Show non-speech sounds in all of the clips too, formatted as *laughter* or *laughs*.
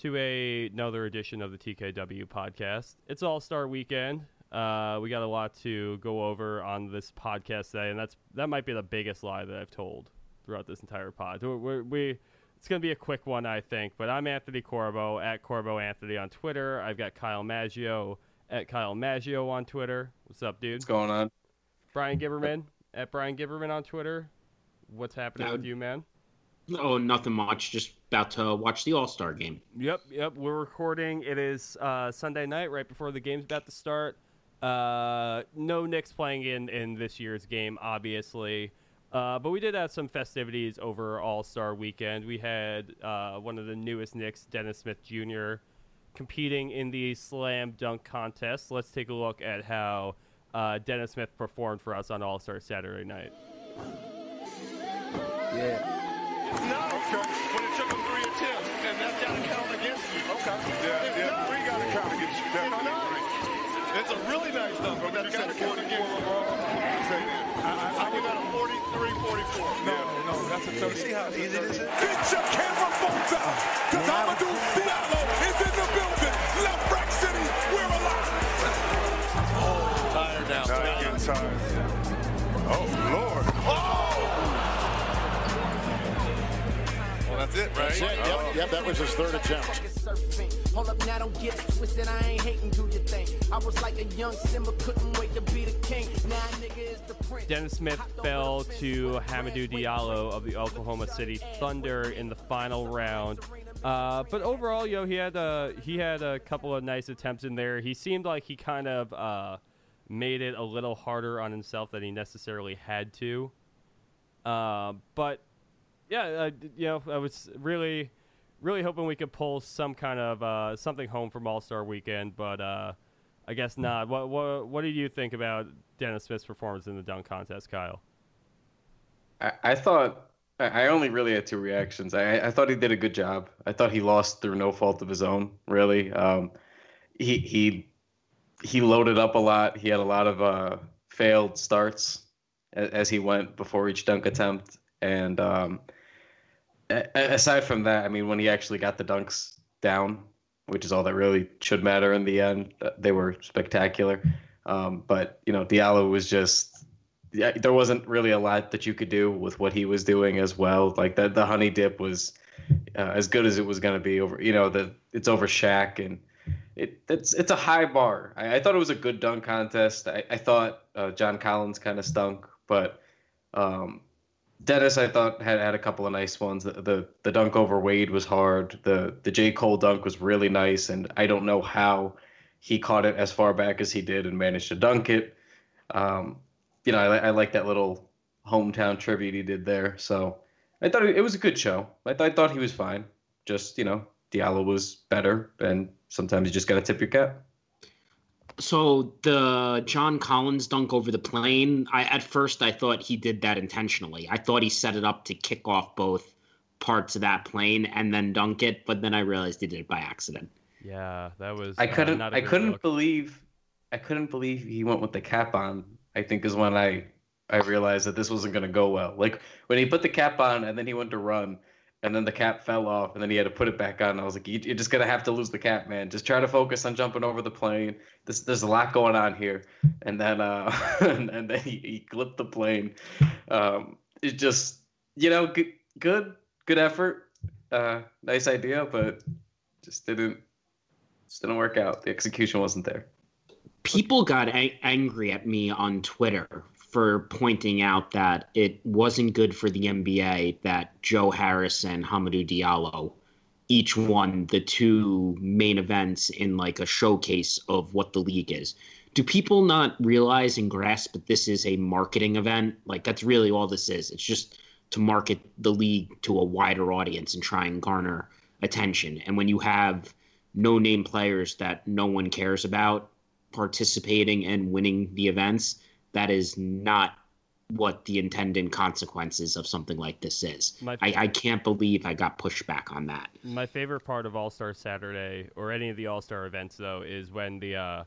to a, another edition of the TKW podcast. It's All Star Weekend. Uh, we got a lot to go over on this podcast today, and that's that might be the biggest lie that I've told throughout this entire pod. We're, we it's gonna be a quick one, I think. But I'm Anthony Corbo at Corbo Anthony on Twitter. I've got Kyle Maggio at Kyle Maggio on Twitter. What's up, dude? What's going on? Bryan Gibberman at Bryan Gibberman on Twitter. What's happening Uh, with you, man? Oh, nothing much. Just about to watch the All Star game. Yep, yep. We're recording. It is uh, Sunday night, right before the game's about to start. Uh, no Knicks playing in in this year's game, obviously. Uh, but we did have some festivities over All Star Weekend. We had uh, one of the newest Knicks, Dennis Smith Jr., competing in the slam dunk contest. Let's take a look at how uh, Dennis Smith performed for us on All Star Saturday night. No. Okay. But it took him three attempts, and that's got to count against you. Okay. Yeah, if yeah. Not, three got to count against you. Definitely three. It's a really nice dunk, but that's got to count against you. Say that. I, I, I give that a 43, 44. No, no, that's a 30. See how easy this is? Get your camera phones out, because Hamidou Diallo is in the building. Left Rack City, we're alive. Oh, Tired now. Now you're getting tired. Oh, Lord. That's it, right? That's it. Oh. Yep, yep, that was his third attempt. Hold up, now don't get it twisted. I ain't hating, do your thing. I was like a young Simba, couldn't wait to be the king. Now nigga is the prince. Dennis Smith fell to left Hamidou Diallo of the. Oklahoma City Thunder in the final round. Uh, but overall, yo, he had a he had a couple of nice attempts in there. He seemed like he kind of uh, made it a little harder on himself than he necessarily had to. Uh, but yeah, uh, you know, I was really, really hoping we could pull some kind of uh, something home from All Star Weekend, but uh, I guess not. What what what did you think about Dennis Smith's performance in the dunk contest, Kyle? I, I thought I only really had two reactions. I, I thought he did a good job. I thought he lost through no fault of his own. Really, um, he he he loaded up a lot. He had a lot of uh, failed starts as, as he went before each dunk attempt. And um, aside from that, I mean, when he actually got the dunks down, which is all that really should matter in the end, uh, they were spectacular. Um, but you know, Diallo was just yeah, there wasn't really a lot that you could do with what he was doing as well. Like the the honey dip was uh, as good as it was going to be over. You know, the it's over Shaq and it it's it's a high bar. I, I thought it was a good dunk contest. I, I thought uh, John Collins kind of stunk, but um, Dennis I thought had had a couple of nice ones. The, the the dunk over Wade was hard. The the J Cole dunk was really nice, and I don't know how he caught it as far back as he did and managed to dunk it. Um, you know, I, I like that little hometown tribute he did there. So I thought it was a good show. I, th- I thought he was fine. Just you know, Diallo was better, and sometimes you just got to tip your cap. So the John Collins dunk over the plane. I at first I thought he did that intentionally. I thought he set it up to kick off both parts of that plane and then dunk it, but then I realized he did it by accident. Yeah, that was. I uh, couldn't. not a I couldn't look. believe. I couldn't believe he went with the cap on. I think is when I I realized that this wasn't going to go well. Like when he put the cap on and then he went to run, and then the cap fell off, and then he had to put it back on. I was like, you, you're just gonna have to lose the cap, man. Just try to focus on jumping over the plane. This, there's a lot going on here, and then uh, *laughs* and, and then he, he clipped the plane. Um, it just, you know, good, good, good effort. Uh, nice idea, but just didn't, just didn't work out. The execution wasn't there. People got a- angry at me on Twitter for pointing out that it wasn't good for the NBA that Joe Harris and Hamidou Diallo each won the two main events in like a showcase of what the league is. Do people not realize and grasp that this is a marketing event? Like that's really all this is. It's just to market the league to a wider audience and try and garner attention. And when you have no name players that no one cares about participating and winning the events, that is not what the intended consequences of something like this is. My- I, I can't believe I got pushback on that. My favorite part of All Star Saturday or any of the All Star events though is when the uh,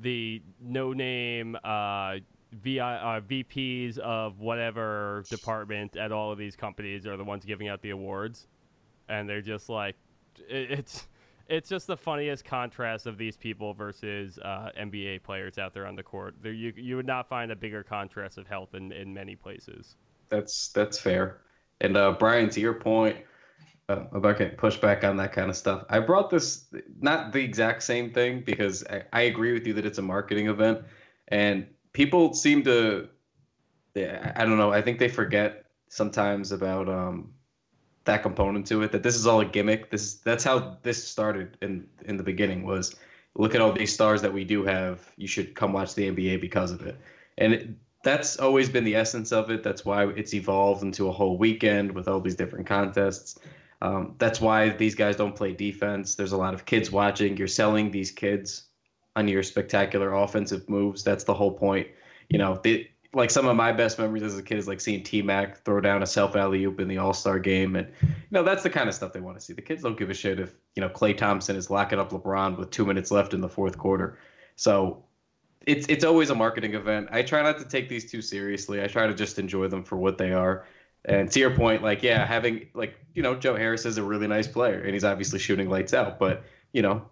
the no name uh, VI, uh, VPs of whatever department at all of these companies are the ones giving out the awards, and they're just like, it, it's it's just the funniest contrast of these people versus uh, NBA players out there on the court. There, you you would not find a bigger contrast of health in, in many places. That's that's fair. And uh, Bryan, to your point uh, about getting pushback on that kind of stuff, I brought this not the exact same thing because I, I agree with you that it's a marketing event, and people seem to, I don't know. I think they forget sometimes about um, that component to it. That this is all a gimmick. This is that's how this started in in the beginning. Was look at all these stars that we do have. You should come watch the NBA because of it. And it, that's always been the essence of it. That's why it's evolved into a whole weekend with all these different contests. Um, that's why these guys don't play defense. There's a lot of kids watching. You're selling these kids on your spectacular offensive moves. That's the whole point. You know, the, like some of my best memories as a kid is like seeing T Mac throw down a self alley oop in the All Star game, and you know that's the kind of stuff they want to see. The kids don't give a shit if you know Klay Thompson is locking up LeBron with two minutes left in the fourth quarter. So it's it's always a marketing event. I try not to take these too seriously. I try to just enjoy them for what they are. And to your point, like yeah, having like you know Joe Harris is a really nice player, and he's obviously shooting lights out. But you know,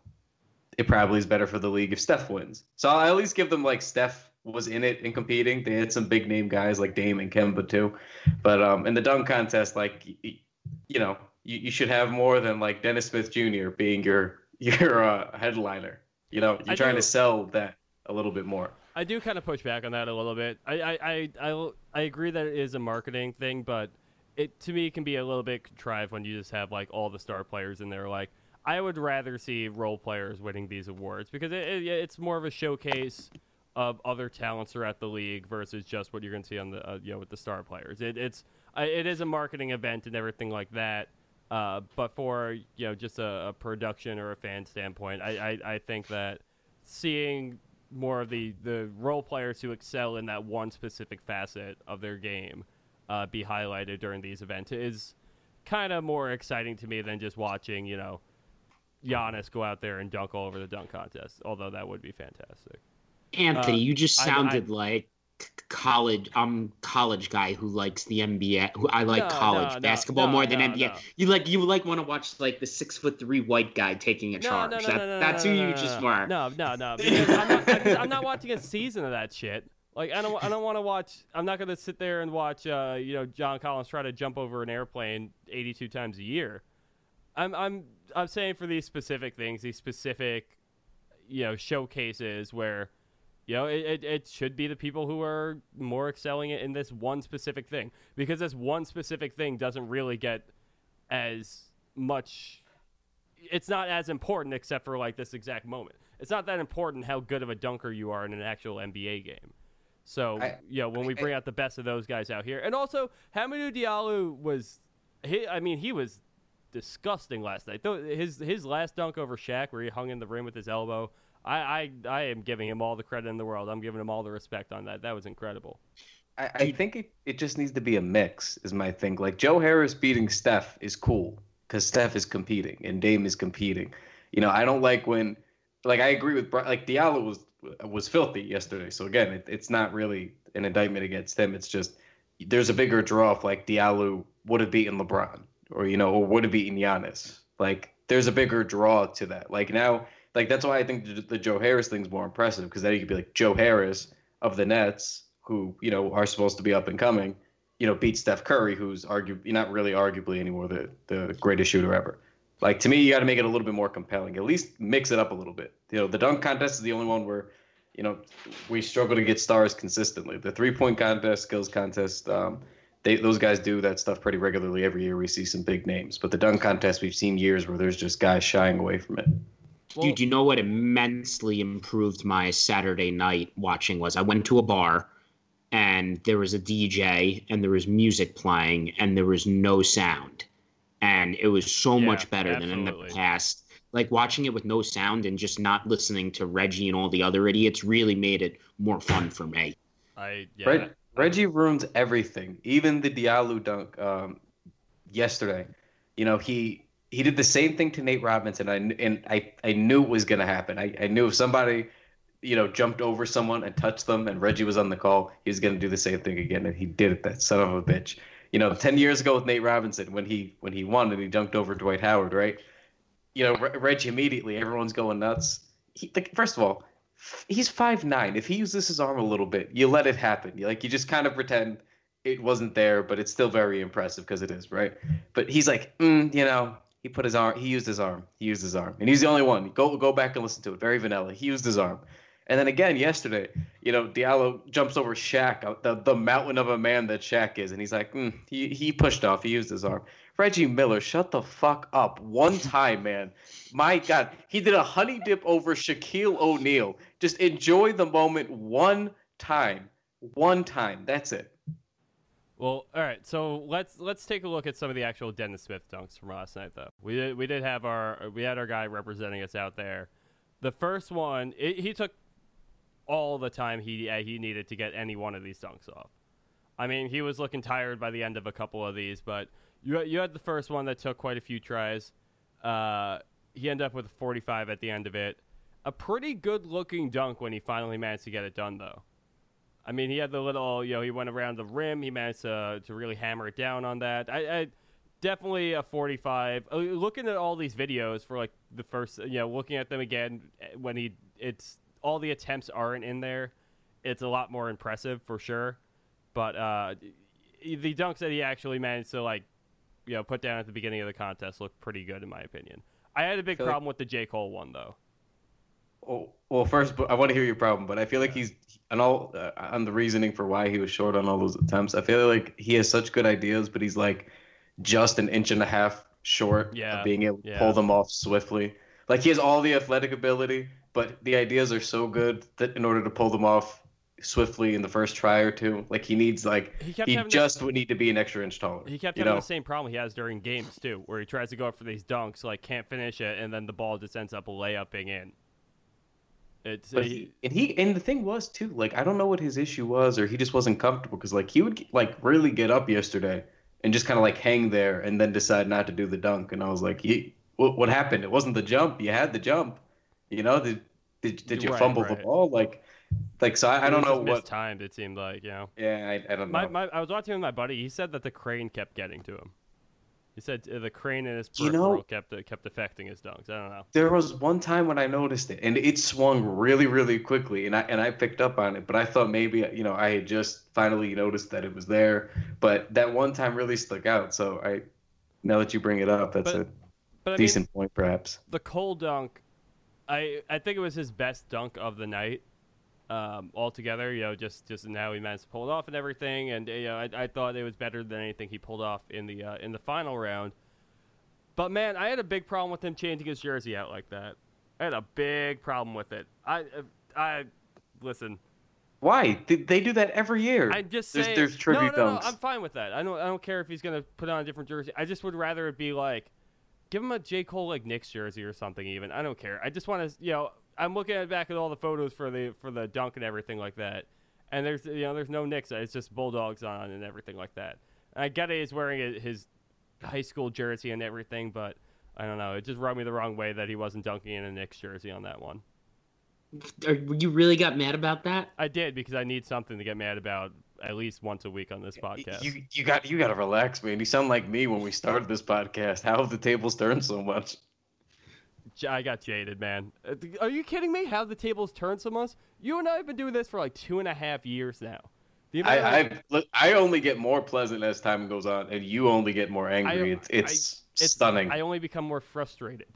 it probably is better for the league if Steph wins. So I'll at least give them like Steph was in it and competing. They had some big name guys like Dame and Kemba too. But um, in the dunk contest, like you know, you, you should have more than like Dennis Smith Jr. being your *laughs* your uh, headliner. You know, you're I trying do- to sell that a little bit more. I do kind of push back on that a little bit. I I, I, I, I agree that it is a marketing thing, but it to me can be a little bit contrived when you just have like all the star players in there. Like I would rather see role players winning these awards because it, it, it's more of a showcase of other talents throughout the league versus just what you're going to see on the uh, you know with the star players. It, it's it is a marketing event and everything like that. Uh, but for you know just a, a production or a fan standpoint, I, I, I think that seeing more of the, the role players who excel in that one specific facet of their game uh, be highlighted during these events is kind of more exciting to me than just watching, you know, Giannis go out there and dunk all over the dunk contest, although that would be fantastic. Anthony, Uh, you just sounded I- like college. I'm college guy who likes the NBA. Who I like No, college no, basketball no, more than NBA. You like you like want to watch like the six foot three white guy taking a charge. no, no, that, no, no, that's who you just were. No, no, no. *laughs* I'm not, I'm, I'm not watching a season of that shit. Like I don't, I don't want to watch. I'm not gonna sit there and watch, uh, you know, John Collins try to jump over an airplane 82 times a year. I'm, I'm, I'm saying for these specific things, these specific, you know, showcases where, you know, it, it, it should be the people who are more excelling in this one specific thing because this one specific thing doesn't really get as much it's not as important except for like this exact moment. It's not that important how good of a dunker you are in an actual NBA game. So I- you know when we bring out the best of those guys out here, and also Hamidou Diallo was, he, I mean he was disgusting last night. Though his his last dunk over Shaq where he hung in the rim with his elbow, I I, I am giving him all the credit in the world. I'm giving him all the respect on that. That was incredible. I, I think it, it just needs to be a mix, is my thing. Like Joe Harris beating Steph is cool because Steph is competing and Dame is competing. You know, I don't like when, like, I agree with like Diallo was was filthy yesterday. So again, it, it's not really an indictment against him. It's just there's a bigger draw if like Diallo would have beaten LeBron or you know or would have beaten Giannis. Like there's a bigger draw to that. Like now, like that's why I think the, Joe Harris thing's more impressive because then you could be like Joe Harris of the Nets, who you know are supposed to be up and coming, you know, beat Steph Curry, who's arguably not really arguably anymore the the greatest shooter ever. Like to me, you got to make it a little bit more compelling. At least mix it up a little bit. You know, the dunk contest is the only one where, you know, we struggle to get stars consistently. The three point contest, skills contest, um, they those guys do that stuff pretty regularly every year. We see some big names, but the dunk contest, we've seen years where there's just guys shying away from it. Dude, you know what immensely improved my Saturday night watching was? I went to a bar and there was a DJ and there was music playing and there was no sound. And it was so Yeah, much better than in the past. like watching it with no sound and just not listening to Reggie and all the other idiots really made it more fun for me. I yeah. Reg, Reggie ruins everything, even the Diallo dunk um, yesterday. You know, he he did the same thing to Nate Robinson, and I and I, I knew it was gonna happen. I, I knew if somebody, you know, jumped over someone and touched them, and Reggie was on the call, he was gonna do the same thing again, and he did it. That son of a bitch. You know, ten years ago with Nate Robinson, when he when he won and he dunked over Dwight Howard, right? You know, Re- Reggie immediately, everyone's going nuts. He, like, first of all, he's five nine. If he uses his arm a little bit, you let it happen. You, like you just kind of pretend it wasn't there, but it's still very impressive because it is, right? But he's like, mm, you know, he put his arm, he used his arm, he used his arm, and he's the only one. Go go back and listen to it. Very vanilla. He used his arm. And then again yesterday, you know, Diallo jumps over Shaq, uh, the, the mountain of a man that Shaq is, and he's like, mm, he he pushed off, he used his arm. Reggie Miller, shut the fuck up one time, man. My God, he did a honey dip over Shaquille O'Neal. Just enjoy the moment one time, one time. That's it. Well, all right. So let's let's take a look at some of the actual Dennis Smith dunks from last night, though. We did we did have our we had our guy representing us out there. The first one, it, he took all the time he uh, he needed to get any one of these dunks off. I mean, he was looking tired by the end of a couple of these, but you you had the first one that took quite a few tries. Uh, he ended up with a 45 at the end of it. A pretty good looking dunk when he finally managed to get it done, though. I mean, he had the little, you know, he went around the rim. He managed to, to really hammer it down on that. I, I definitely a 45. Uh, Looking at all these videos for like the first, you know, looking at them again uh, when he, it's all the attempts aren't in there. It's a lot more impressive for sure. But uh, the dunks that he actually managed to like, you know, put down at the beginning of the contest looked pretty good in my opinion. I had a big Feel like- problem with the J Cole one though. Oh, well, first, but I want to hear your problem, but I feel like he's and all uh, on the reasoning for why he was short on all those attempts. I feel like he has such good ideas, but he's like just an inch and a half short Yeah, of being able to yeah. pull them off swiftly. Like he has all the athletic ability, but the ideas are so good that in order to pull them off swiftly in the first try or two, like he needs like He he having this- just would need to be an extra inch taller. He kept having know? the same problem he has during games too, where he tries to go up for these dunks, like can't finish it, and then the ball just ends up layupping in. It's But he, and he and the thing was too, like I don't know what his issue was, or he just wasn't comfortable because like he would like really get up yesterday and just kind of like hang there and then decide not to do the dunk, and I was like, what, what happened? It wasn't the jump. You had the jump. You know, did did, did you Right, fumble right. the ball? Like, like so I, I don't know what. mistimed. It seemed like you know. Yeah, I, I don't know. My, my I was watching with my buddy. He said that the crane kept getting to him. He said uh, the crane in his You peripheral know- kept uh, kept affecting his dunks. I don't know. there was one time when I noticed it, and it swung really, really quickly, and I and I picked up on it. But I thought maybe you know I had just finally noticed that it was there, but that one time really stuck out. So I, now that you bring it up, that's But- a I mean, decent point, perhaps. the Cole dunk, I I think it was his best dunk of the night. Um, altogether, you know, just just now he managed to pull it off and everything, and you know, I, I thought it was better than anything he pulled off in the uh, in the final round. But man, I had a big problem with him changing his jersey out like that. I had a big problem with it. I I listen. Why? They, they do that every year. I'm just there's, there's tribute no, no, no. I'm fine with that. I don't. I don't care if he's gonna put on a different jersey. I just would rather it be like, give him a J Cole like Knicks jersey or something. Even I don't care. I just want to. You know, I'm looking at back at all the photos for the for the dunk and everything like that. And there's you know there's no Knicks. It's just Bulldogs on and everything like that. And I get it. He's wearing his high school jersey and everything, but I don't know. It just rubbed me the wrong way that he wasn't dunking in a Knicks jersey on that one. Are, you really got mad about that? I did because I need something to get mad about at least once a week on this podcast. You you got you got to relax, man. You sound like me when we started this podcast. How have the tables turned so much? I got jaded, man. Uh, Are you kidding me? How the tables turned so much? You and I have been doing this for like two and a half years now. I I look, I only get more pleasant as time goes on, and you only get more angry. I- it's it's, it's- stunning. I only become more frustrated.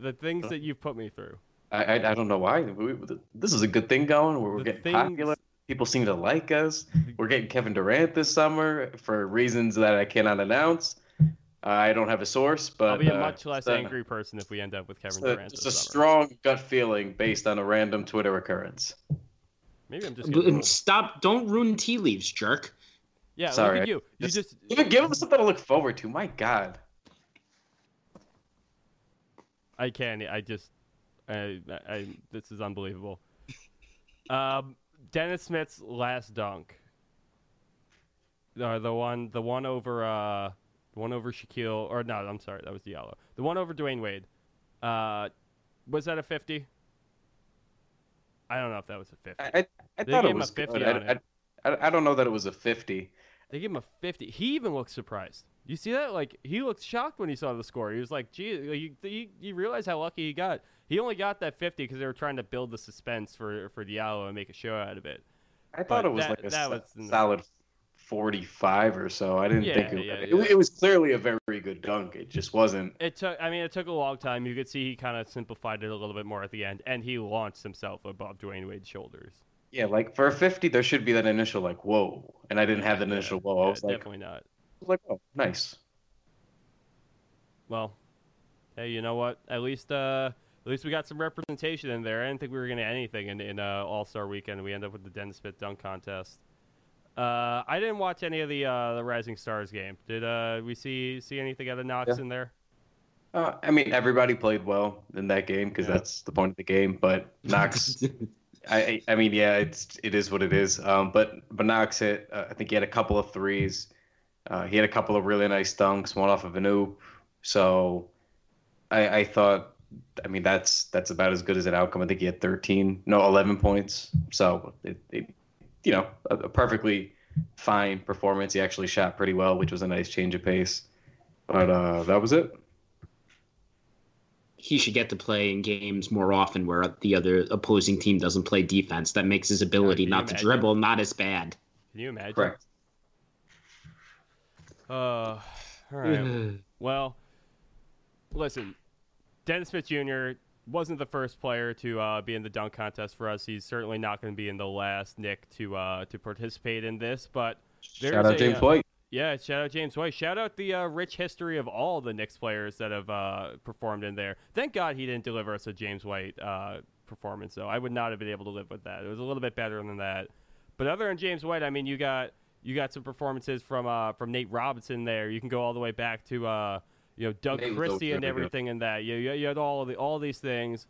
The things that you've put me through. I, I, don't know why. We, this is a good thing going. We're The getting things- popular. People seem to like us. We're getting Kevin Durant this summer for reasons that I cannot announce. I don't have a source, but I'll be a uh, much less it's angry person if we end up with Kevin It's a, Durant it's a summer. strong gut feeling based on a random Twitter occurrence. Maybe I'm just gonna Stop! Don't ruin tea leaves, jerk. yeah. Sorry, look at you. You Just- just Even give them something to look forward to. My God. I can't. I just, I, I, this is unbelievable. Um, Dennis Smith's last dunk. Uh, the one, the one over, uh, the one over Shaquille, or no, I'm sorry, that was Diallo. The one over Dwyane Wade. Uh, was that a 50? I don't know if that was a 50. I, I, thought it him a was 50 good. I. I, I, don't know that it was a 50. They gave him a 50. He even looked surprised. You see that? Like he looked shocked when he saw the score. He was like, "Gee, you, you, you realize how lucky he got? He only got that 50 because they were trying to build the suspense for for Diallo and make a show out of it." I thought But it was that- like a that so- was in the- solid 45 or so. I didn't Yeah, think it, yeah, it, yeah. it was clearly a very good dunk. It just wasn't. It took. I mean, it took a long time. You could see he kind of simplified it a little bit more at the end, and he launched himself above Dwyane Wade's shoulders. Yeah, like for a 50, there should be that initial like whoa, and I didn't have that initial whoa. I was like, definitely not. I was like, oh, nice. Well, hey, you know what? At least, uh, at least we got some representation in there. I didn't think we were gonna anything in in uh, All Star Weekend. We end up with the Dennis Smith dunk contest. Uh, I didn't watch any of the uh, the Rising Stars game. Did uh, we see see anything out of Knox Yeah. in there? Uh, I mean, everybody played well in that game because Yeah. that's the point of the game. But *laughs* Knox, I, I mean, yeah, it's it is what it is. Um, but but Knox hit. Uh, I think he had a couple of threes. Uh, he had a couple of really nice dunks, one off of an oop. So, I, I thought, I mean, that's that's about as good as an outcome. I think he had 13, no, 11 points. So, it, it you know, a, a perfectly fine performance. He actually shot pretty well, which was a nice change of pace. But uh, that was it. he should get to play in games more often where the other opposing team doesn't play defense. That makes his ability can you not to dribble not as bad. Can you imagine? Correct. Uh, all right. *sighs* Well, listen, Dennis Smith Jr. wasn't the first player to uh, be in the dunk contest for us. He's certainly not going to be in the last Nick to uh, to participate in this. But there's Shout out a, James uh, White. Yeah, shout out James White. Shout out the uh, rich history of all the Knicks players that have uh, performed in there. Thank God he didn't deliver us a James White uh, performance, though. I would not have been able to live with that. It was a little bit better than that. But other than James White, I mean, you got you got some performances from uh, from Nate Robinson there. You can go all the way back to uh, you know Doug was Christie and everything in that. You, you, you had all the all these things.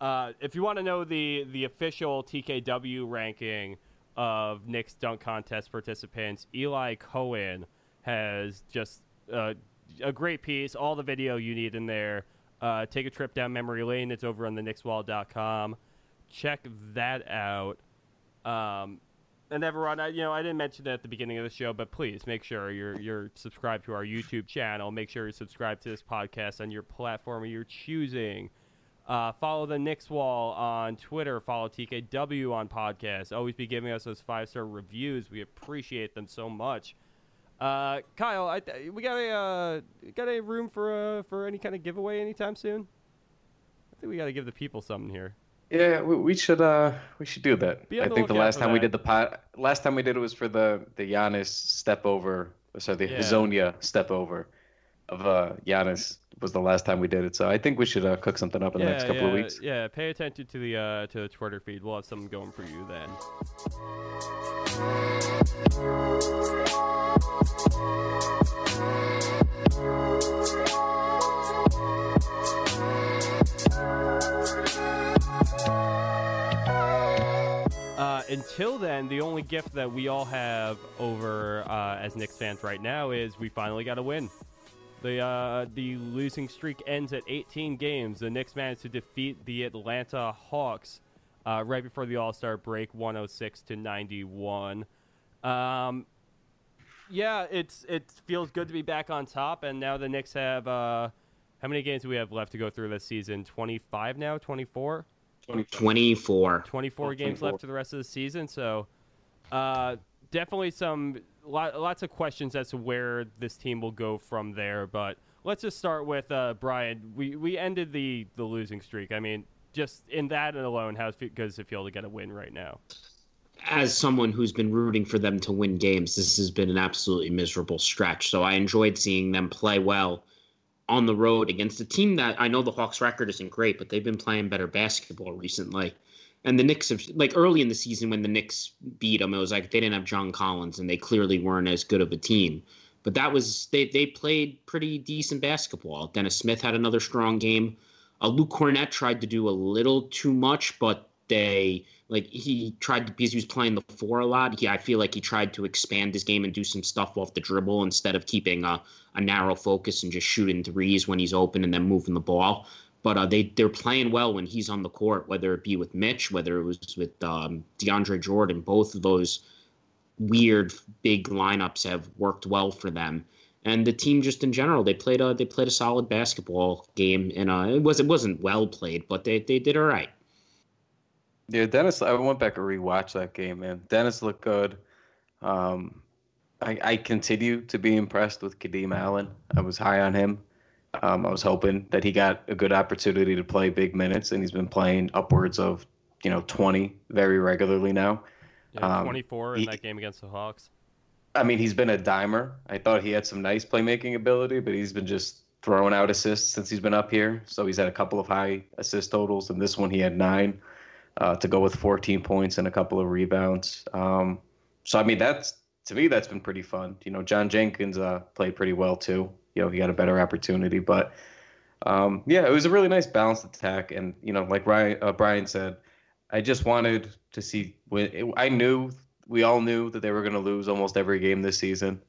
Uh, if you want to know the the official TKW ranking of Knicks dunk contest participants, Eli Cohen has just uh, a great piece. All the video you need in there. Uh, take a trip down memory lane. It's over on the. Check that out. Um, and everyone, I, you know, I didn't mention it at the beginning of the show, but please make sure you're you're subscribed to our YouTube channel. Make sure you subscribe to this podcast on your platform you're choosing. Uh, follow the Knicks Wall on Twitter. Follow TKW on podcast. Always be giving us those five star reviews. We appreciate them so much. Uh, Kyle, th- we got a uh, got a room for uh, for any kind of giveaway anytime soon. I think we got to give the people something here. Yeah, we, we should uh we should do that. I the think the last time we did the pot last time we did it was for the the Giannis step over sorry the Yeah. Hazonia step over of uh Giannis was the last time we did it. So I think we should uh, cook something up in the next couple yeah, of weeks. Yeah, pay attention to the uh, to the Twitter feed. We'll have something going for you then. Until then, the only gift that we all have over uh, as Knicks fans right now is we finally got a win. The uh, the losing streak ends at 18 games. The Knicks managed to defeat the Atlanta Hawks uh, right before the All Star break, 106 to 91. Um, yeah, it's it feels good to be back on top, and now the Knicks have uh, how many games do we have left to go through this season? 25 now, 24. 24. 24 Oh, games 24. left to the rest of the season. So, uh, definitely some lot, lots of questions as to where this team will go from there. But let's just start with uh, Brian. We we ended the the losing streak. I mean, just in that alone, how good does it feel to get a win right now? As someone who's been rooting for them to win games, this has been an absolutely miserable stretch. So I enjoyed seeing them play well on the road against a team that I know the Hawks record isn't great, but they've been playing better basketball recently. And the Knicks have like early in the season when the Knicks beat them, it was like they didn't have John Collins and they clearly weren't as good of a team. But that was they they played pretty decent basketball. Dennis Smith had another strong game. Uh, Luke Kornet tried to do a little too much, but they like he tried to because he was playing the four a lot. He I feel like he tried to expand his game and do some stuff off the dribble instead of keeping a, a narrow focus and just shooting threes when he's open and then moving the ball. But uh, they they're playing well when he's on the court, whether it be with Mitch, whether it was with um, DeAndre Jordan. Both of those weird big lineups have worked well for them and the team just in general they played a they played a solid basketball game and uh, it was it wasn't well played but they they did all right. Yeah, Dennis. I went back and rewatched that game, man. Dennis looked good. Um, I, I continue to be impressed with Kadeem Allen. I was high on him. Um, I was hoping that he got a good opportunity to play big minutes, and he's been playing upwards of you know 20 very regularly now. Yeah, Um, 24 in he- that game against the Hawks. I mean, he's been a dimer. I thought he had some nice playmaking ability, but he's been just throwing out assists since he's been up here. So he's had a couple of high assist totals, and this one he had nine uh, to go with 14 points and a couple of rebounds. Um, so I mean, that's to me that's been pretty fun. You know, John Jenkins uh, played pretty well too. You know, he got a better opportunity, but um, yeah, it was a really nice balanced attack. And you know, like Ryan, uh, Bryan said, I just wanted to see. When I knew we all knew that they were going to lose almost every game this season,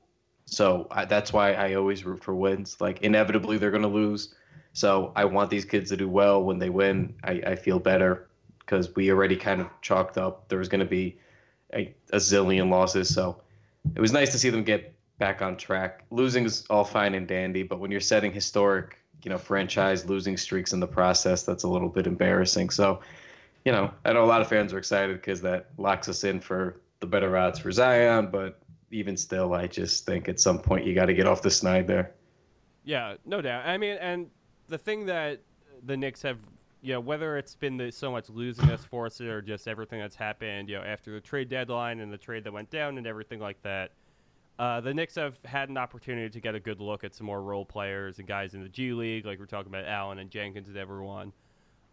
so I, that's why I always root for wins. Like inevitably they're going to lose, so I want these kids to do well. When they win, I, I feel better because we already kind of chalked up there was going to be a, a zillion losses. So it was nice to see them get back on track. Losing is all fine and dandy, but when you're setting historic, you know, franchise losing streaks in the process, that's a little bit embarrassing. So, you know, I know a lot of fans are excited because that locks us in for the better odds for Zion, but even still, I just think at some point you got to get off the snide there. Yeah, no doubt. I mean, and the thing that the Knicks have, you know, whether it's been the, so much losing that's forced or just everything that's happened, you know, after the trade deadline and the trade that went down and everything like that, uh, the Knicks have had an opportunity to get a good look at some more role players and guys in the G League, like we're talking about Allen and Jenkins and everyone.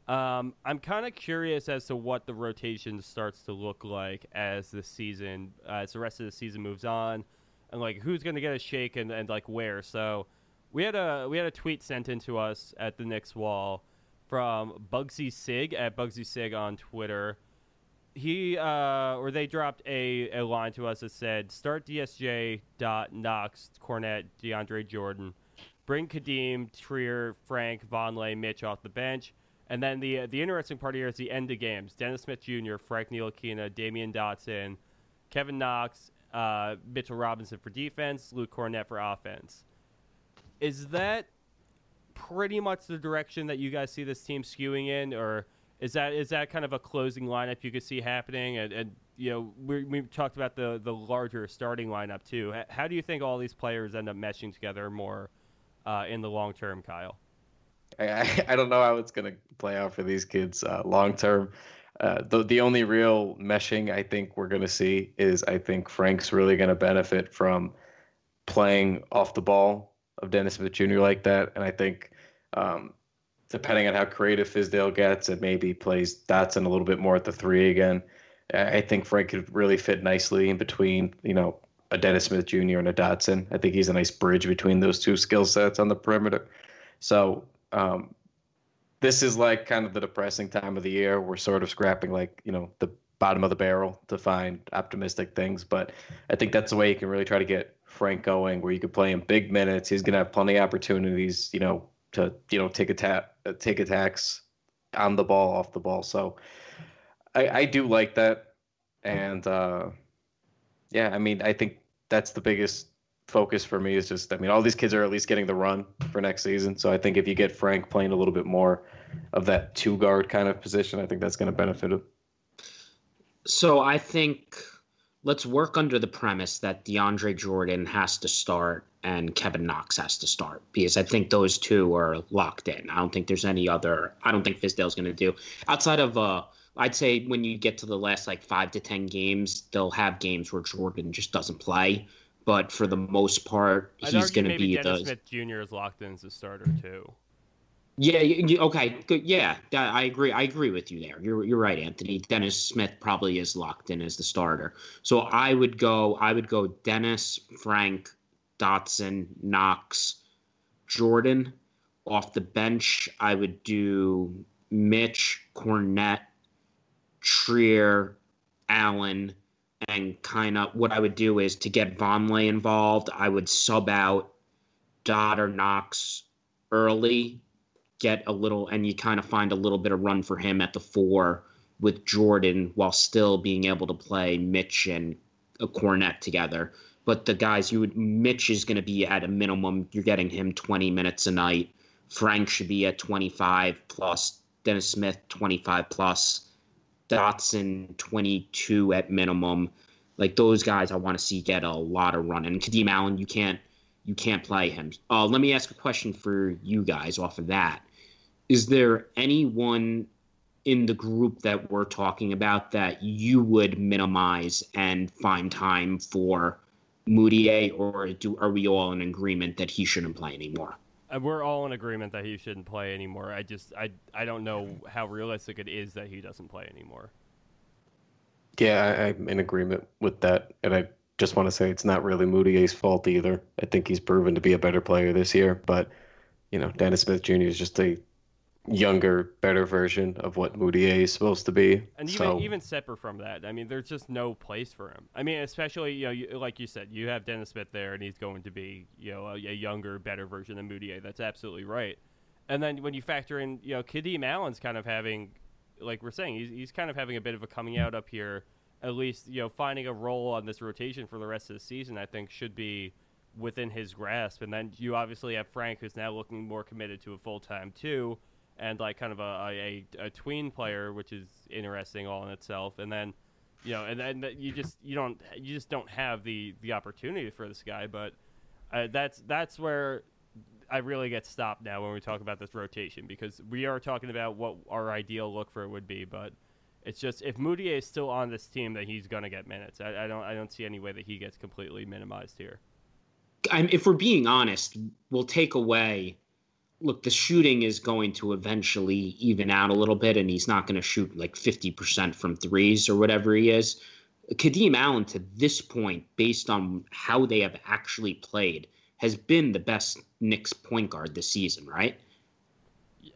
Um, I'm kind of curious as to what the rotation starts to look like as the season, uh, as the rest of the season moves on, and like who's going to get a shake and, and like where. So we had a we had a tweet sent into us at the Knicks wall from Bugsy Sig at Bugsy Sig on Twitter. He uh, or they dropped a, a line to us that said start DSJ dot Knox Kornet DeAndre Jordan, bring Kadeem Trier Frank Vonleh Mitch off the bench. And then the the interesting part here is the end of games. Dennis Smith Jr., Frank Ntilikina, Damyean Dotson, Kevin Knox, uh, Mitchell Robinson for defense, Luke Kornet for offense. Is that pretty much the direction that you guys see this team skewing in, or is that is that kind of a closing lineup you could see happening? And, and you know, we we talked about the the larger starting lineup too. How do you think all these players end up meshing together more uh, in the long term, Kyle? I, I, don't know how it's going to play out for these kids uh, long term. Uh, the the only real meshing I think we're going to see is I think Frank's really going to benefit from playing off the ball of Dennis Smith Jr. like that, and I think um, depending on how creative Fizdale gets, and maybe plays Dotson a little bit more at the three again. I think Frank could really fit nicely in between, you know, a Dennis Smith Jr. and a Dotson. I think he's a nice bridge between those two skill sets on the perimeter. So um, this is like kind of the depressing time of the year. We're sort of scrapping like you know the bottom of the barrel to find optimistic things, but I think that's the way you can really try to get Frank going, where you could play him big minutes. He's gonna have plenty of opportunities, you know, to you know take attack take attacks on the ball, off the ball. So I, I do like that, and uh, yeah, I mean I think that's the biggest focus for me is just I mean all these kids are at least getting the run for next season. So I think if you get Frank playing a little bit more of that two guard kind of position, I think that's going to benefit him. So I think let's work under the premise that DeAndre Jordan has to start and Kevin Knox has to start because I think those two are locked in. I don't think there's any other. I don't think Fizdale's going to do outside of. uh I'd say when you get to the last like five to ten games, they'll have games where Jordan just doesn't play. But for the most part, I'd he's going to be Dennis the Smith Jr. is locked in as a starter too. Yeah, y- y- okay, good. Yeah, I agree. I agree with you there. You're you're right, Anthony. Dennis Smith probably is locked in as the starter. So I would go. I would go Dennis, Frank, Dotson, Knox, Jordan, off the bench, I would do Mitch, Kornet, Trier, Allen, and kind of what I would do is to get Vonleh involved, I would sub out Dodd or Knox early, get a little, and you kind of find a little bit of run for him at the four with Jordan while still being able to play Mitch and a Kornet together. But the guys you would Mitch is going to be at a minimum. You're getting him 20 minutes a night. Frank should be at 25 plus. Dennis Smith 25 plus. Dotson 22 at minimum. Like those guys, I want to see get a lot of run. And Kadeem Allen, you can't you can't play him. Uh, let me ask a question for you guys off of that. Is there anyone in the group that we're talking about that you would minimize and find time for Mudiay, or do are we all in agreement that he shouldn't play anymore? Uh, we're all in agreement that he shouldn't play anymore. I just I I don't know how realistic it is that he doesn't play anymore. Yeah, I, I'm in agreement with that, and I just want to say it's not really Mudiay's fault either. I think he's proven to be a better player this year, but you know, Dennis Smith Jr. is just a younger, better version of what Mudiay is supposed to be. And even so, even separate from that, I mean, there's just no place for him. I mean, especially you know, you, like you said, you have Dennis Smith there, and he's going to be you know a, a younger, better version of Mudiay. That's absolutely right. And then when you factor in, you know, Kadeem Allen's kind of having, like we're saying, he's he's kind of having a bit of a coming out up here. At least you know, finding a role on this rotation for the rest of the season, I think should be within his grasp. And then you obviously have Frank, who's now looking more committed to a full time too and like kind of a, a, a tween player, which is interesting all in itself. And then, you know, and then you just you don't you just don't have the the opportunity for this guy. But uh, that's that's where I really get stopped now when we talk about this rotation because we are talking about what our ideal look for it would be, but. It's just if Mudiay is still on this team, that he's gonna get minutes. I, I don't I don't see any way that he gets completely minimized here. I'm, if we're being honest, we'll take away look, the shooting is going to eventually even out a little bit, and he's not going to shoot like 50% from threes or whatever he is. Kadeem Allen, to this point, based on how they have actually played, has been the best Knicks point guard this season, right?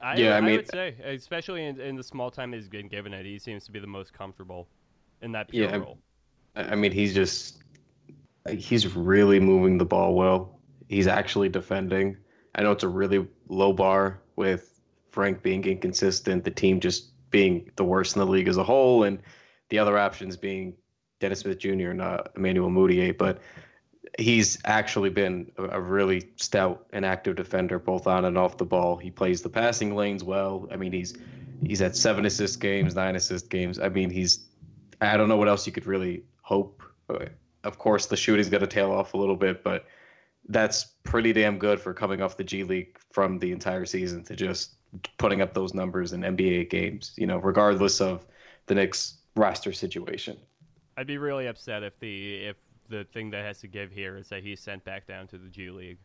I, Yeah, I I would say, especially in, in the small time he's been given it, he seems to be the most comfortable in that pure Yeah, role. I I mean, he's just he's really moving the ball well. He's actually defending. I know it's a really low bar with Frank being inconsistent, the team just being the worst in the league as a whole, and the other options being Dennis Smith Jr. and uh, Emmanuel Mudiay. But he's actually been a, a really stout and active defender, both on and off the ball. He plays the passing lanes well. I mean, he's he's had seven assist games, nine assist games. I mean, he's I don't know what else you could really hope. Uh, Of course, the shooting's going to tail off a little bit, but that's pretty damn good for coming off the G League from the entire season to just putting up those numbers in NBA games. You know, regardless of the Knicks roster situation. I'd be really upset if the if the thing that has to give here is that he's sent back down to the G League.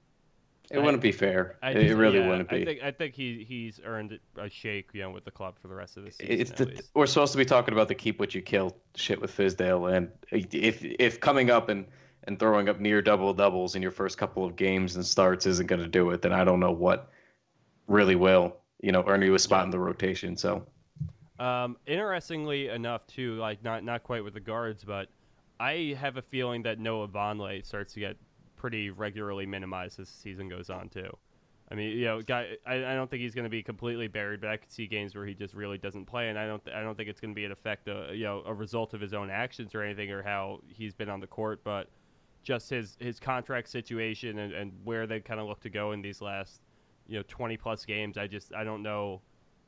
It wouldn't be fair. I it really yeah, wouldn't be. I think I think he he's earned a shake, you know, with the club for the rest of the season. it's the, we're supposed to be talking about the keep what you kill shit with Fizdale, and if if coming up and and throwing up near double doubles in your first couple of games and starts isn't going to do it, then I don't know what really will. You know, earn you a spot in the rotation. So Um, interestingly enough, too, like not not quite with the guards, but I have a feeling that Noah Vonleh starts to get pretty regularly minimized as the season goes on too. I mean, you know, guy, I, I don't think he's going to be completely buried, but I could see games where he just really doesn't play, and I don't I don't think it's going to be an effect, of, you know, a result of his own actions or anything or how he's been on the court, but just his his contract situation and, and where they kind of look to go in these last you know 20 plus games. I just I don't know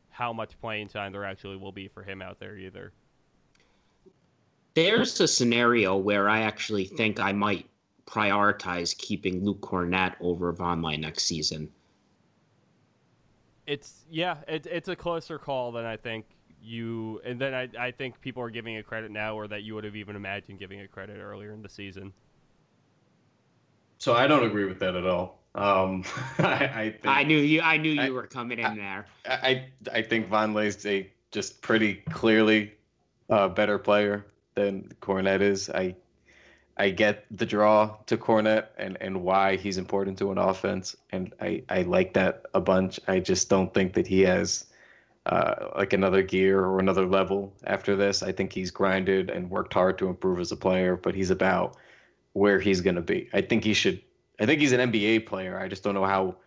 how much playing time there actually will be for him out there either. There's a scenario where I actually think I might prioritize keeping Luke Kornet over Vonleh next season. It's yeah, it, it's a closer call than I think you and then I, I think people are giving it credit now or that you would have even imagined giving it credit earlier in the season. So I don't agree with that at all. Um, *laughs* I I, think, I knew you. I knew you I- were coming in there. I I think Vonleh's a just pretty clearly uh, better player than Kornet is. I I get the draw to Kornet and, and why he's important to an offense, and I, I like that a bunch. I just don't think that he has uh, like another gear or another level after this. I think he's grinded and worked hard to improve as a player, but he's about where he's going to be. I think he should. I think he's an NBA player. I just don't know how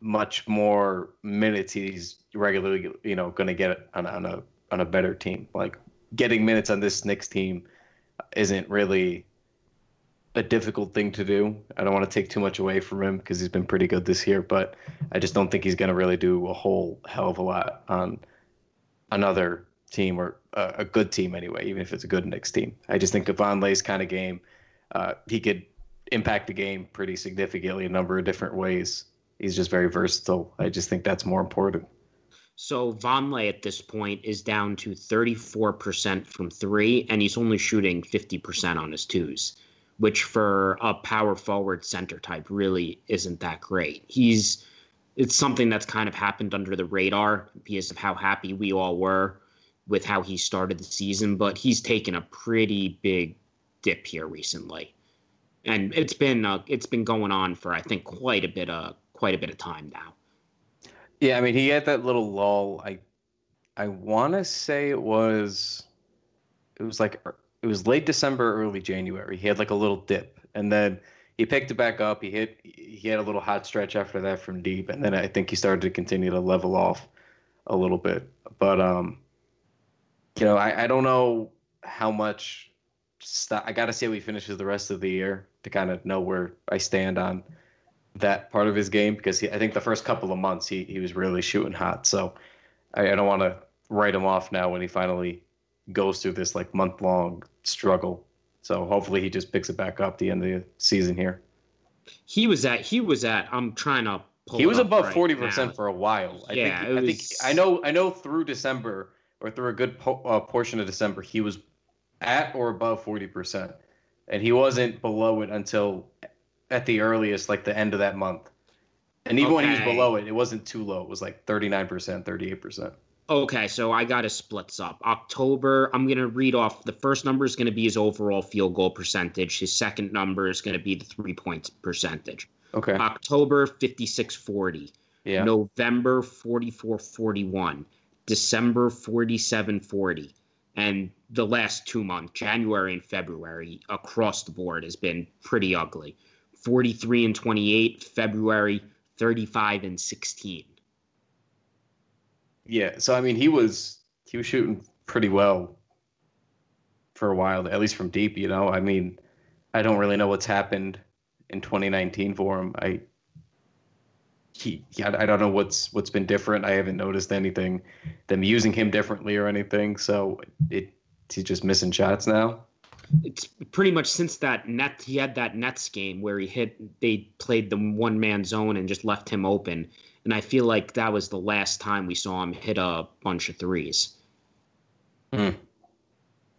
much more minutes he's regularly, you know, going to get on, on a on a better team. Like getting minutes on this Knicks team isn't really a difficult thing to do. I don't want to take too much away from him because he's been pretty good this year, but I just don't think he's going to really do a whole hell of a lot on another team or a, a good team anyway, even if it's a good Knicks team. I just think of Vonleh's kind of game, uh, he could impact the game pretty significantly a number of different ways. He's just very versatile. I just think that's more important. So Vonleh at this point is down to 34% from three, and he's only shooting 50% on his twos which for a power forward center type really isn't that great. He's it's something that's kind of happened under the radar because of how happy we all were with how he started the season, but he's taken a pretty big dip here recently. And it's been uh, it's been going on for I think quite a bit of quite a bit of time now. Yeah, I mean he had that little lull. I I want to say it was it was like it was late December, early January. He had like a little dip, and then he picked it back up. He hit. He had a little hot stretch after that from deep, and then I think he started to continue to level off a little bit. But um, you know, I, I don't know how much. St- I got to see how he finishes the rest of the year to kind of know where I stand on that part of his game because he, I think the first couple of months he, he was really shooting hot. So I, I don't want to write him off now when he finally goes through this like month long struggle. So hopefully he just picks it back up the end of the season here. He was at he was at I'm trying to pull He was above forty right percent for a while. I yeah, think, was... I think I know I know through December or through a good po- uh, portion of December he was at or above forty percent, and he wasn't below it until at the earliest, like the end of that month. And even okay. when he was below it, it wasn't too low. It was like thirty nine percent, thirty eight percent. Okay, so I got to splits up. October, I'm going to read off the first number is going to be his overall field goal percentage. His second number is going to be the three points percentage. Okay. October 5640. Yeah. November 4441. December 4740. And the last two months, January and February, across the board has been pretty ugly. 43 and 28, February 35 and 16. Yeah, so I mean, he was he was shooting pretty well for a while, at least from deep. You know, I mean, I don't really know what's happened in 2019 for him. I he, yeah, I don't know what's what's been different. I haven't noticed anything them using him differently or anything. So it he's just missing shots now. It's pretty much since that net he had that Nets game where he hit they played the one man zone and just left him open and I feel like that was the last time we saw him hit a bunch of threes. Mm.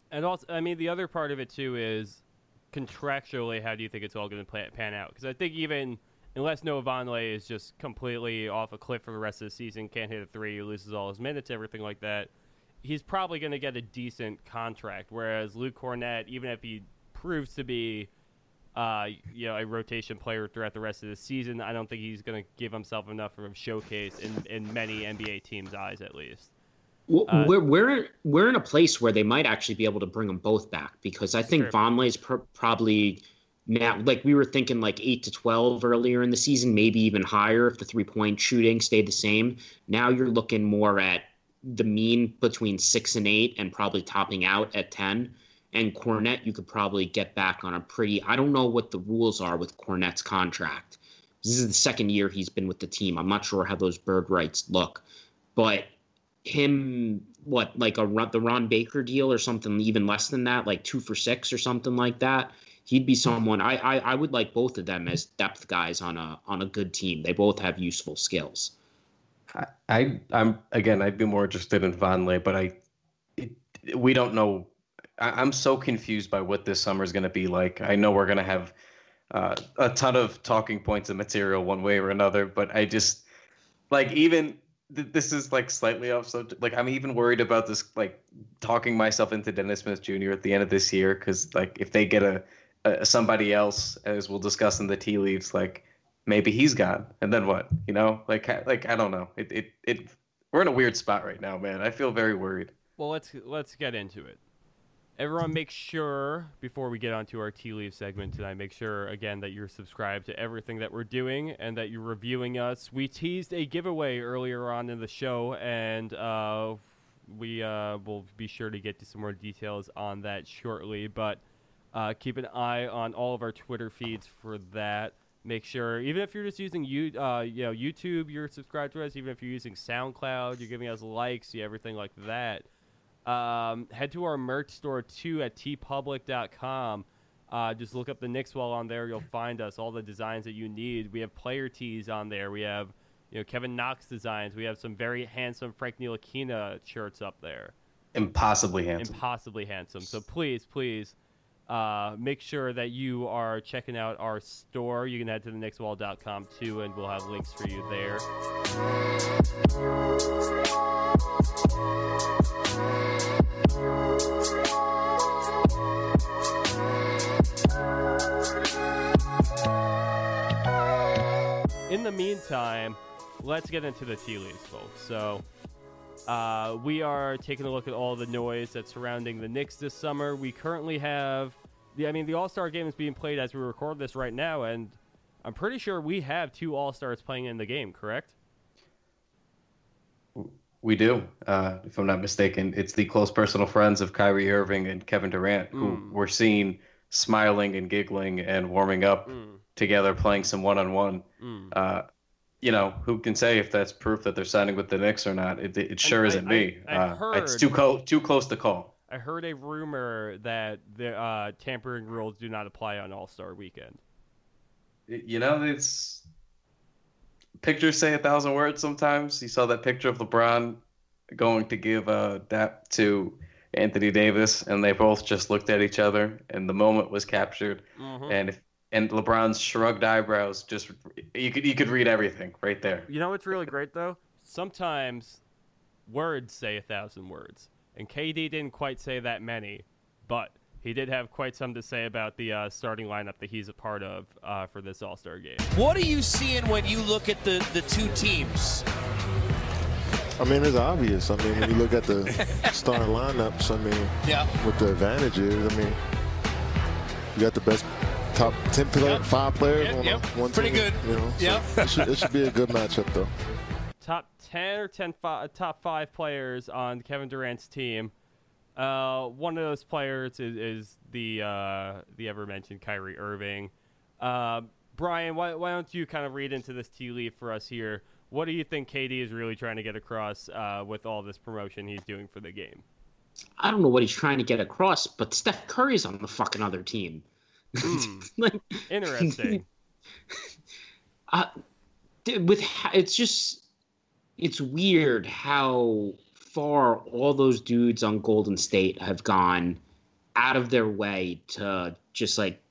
And also, I mean, the other part of it too is contractually, how do you think it's all going to pan out? Because I think even unless Noah Vonleh is just completely off a cliff for the rest of the season, can't hit a three, loses all his minutes, everything like that, he's probably going to get a decent contract. Whereas Luke Kornet, even if he proves to be uh, you know, a rotation player throughout the rest of the season. I don't think he's going to give himself enough of a showcase in, in many NBA teams' eyes, at least. Well, uh, we're we're we're in a place where they might actually be able to bring them both back because I think Vonleh's pr- probably now like we were thinking like eight to twelve earlier in the season, maybe even higher if the three point shooting stayed the same. Now you're looking more at the mean between six and eight, and probably topping out at ten and Kornet, you could probably get back on a pretty. I don't know what the rules are with Kornet's contract. This is the second year he's been with the team. I'm not sure how those bird rights look, but him, what like a the Ron Baker deal or something even less than that, like two for six or something like that. He'd be someone I, I I would like both of them as depth guys on a on a good team. They both have useful skills. I, I am again. I'd be more interested in Vonleh, but I it, we don't know I, am so confused by what this summer is going to be like. I know we're going to have uh, a ton of talking points and material one way or another, but I just like even this is like slightly off subject. Like I'm even worried about this, like talking myself into Dennis Smith Jr. at the end of this year because like if they get a uh, somebody else, as we'll discuss in the tea leaves, like maybe he's gone, and then what? You know, like like I don't know. It it it. We're in a weird spot right now, man. I feel very worried. Well, let's let's get into it. Everyone, make sure before we get onto our tea leaf segment tonight, make sure again that you're subscribed to everything that we're doing and that you're reviewing us. We teased a giveaway earlier on in the show, and uh, we uh, will be sure to get to some more details on that shortly. But uh, keep an eye on all of our Twitter feeds for that. Make sure, even if you're just using you, uh, you know, YouTube, you're subscribed to us. Even if you're using SoundCloud, you're giving us likes, you everything like that. Um, head to our merch store too at teepublic.com. Uh, just look up the Knicks wall on there. You'll find us all the designs that you need. We have player tees on there. We have you know Kevin Knox designs. We have some very handsome Frank Ntilikina shirts up there. Impossibly handsome. Impossibly handsome. So please, please. Uh, make sure that you are checking out our store. You can head to the knickswall.com too, and we'll have links for you there. In the meantime, let's get into the tea leaves, folks. So, uh, we are taking a look at all the noise that's surrounding the Knicks this summer. We currently have, the, I mean, the All Star game is being played as we record this right now, and I'm pretty sure we have two All Stars playing in the game, correct? We do, uh, if I'm not mistaken. It's the close personal friends of Kyrie Irving and Kevin Durant who Mm. we're seen smiling and giggling and warming up Mm, together, playing some one-on-one. mm. Uh, you know, who can say if that's proof that they're signing with the Knicks or not? It, it sure I- isn't I- me. I uh, heard- It's too co- too close to call. I heard a rumor that the uh, tampering rules do not apply on All Star weekend. You know, it's pictures say a thousand words sometimes. You saw that picture of LeBron going to give a dap to Anthony Davis, and they both just looked at each other, and the moment was captured. Mhm. And if and LeBron's shrugged eyebrows just you could you could read everything right there. You know what's really great though? Sometimes words say a thousand words, and KD didn't quite say that many, but he did have quite some to say about the uh, starting lineup that he's a part of uh, for this All Star game. What are you seeing when you look at the, the two teams? I mean, it's obvious. I mean, when you look at the *laughs* starting lineups, I mean, Yeah. what the advantage is, I mean, you got the best top 10 player, Yep. five players Yep, on yep. one Pretty team, good. You know, so Yep. it, should, it should be a good matchup, though. Top ten or 10 fi- top five players on Kevin Durant's team. Uh, one of those players is, is the uh, the ever mentioned Kyrie Irving. Uh, Bryan, why, why don't you kind of read into this tea leaf for us here? What do you think KD is really trying to get across uh, with all this promotion he's doing for the game? I don't know what he's trying to get across, but Steph Curry's on the fucking other team. Hmm, *laughs* like, interesting. *laughs* uh, with it's just it's weird how far all those dudes on Golden State have gone out of their way to just like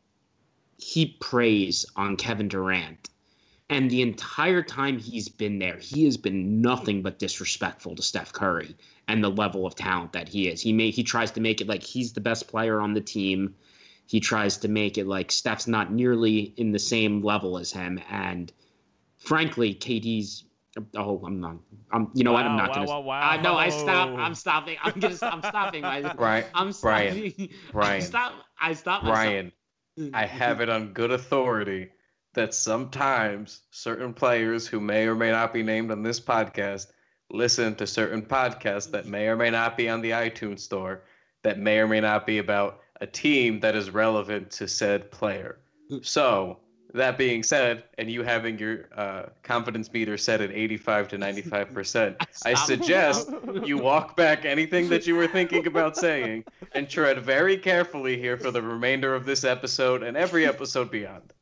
heap praise on Kevin Durant. And the entire time he's been there, he has been nothing but disrespectful to Steph Curry and the level of talent that he is. He may he tries to make it like he's the best player on the team. He tries to make it like Steph's not nearly in the same level as him. And frankly, KD's oh, I'm not. I'm you know what? I'm not wow, gonna. wow, wow. I know. I stop. I'm stopping. I'm gonna. I'm stopping. My, *laughs* Bryan, I'm Bryan, stopping. *laughs* Bryan, I stop. I stop. myself. Ryan, I have it on good authority that sometimes certain players who may or may not be named on this podcast listen to certain podcasts that may or may not be on the iTunes store that may or may not be about a team that is relevant to said player. So, that being said, and you having your uh, confidence meter set at 85 to 95%, *laughs* I suggest *laughs* you walk back anything that you were thinking about saying and tread very carefully here for the remainder of this episode and every episode beyond.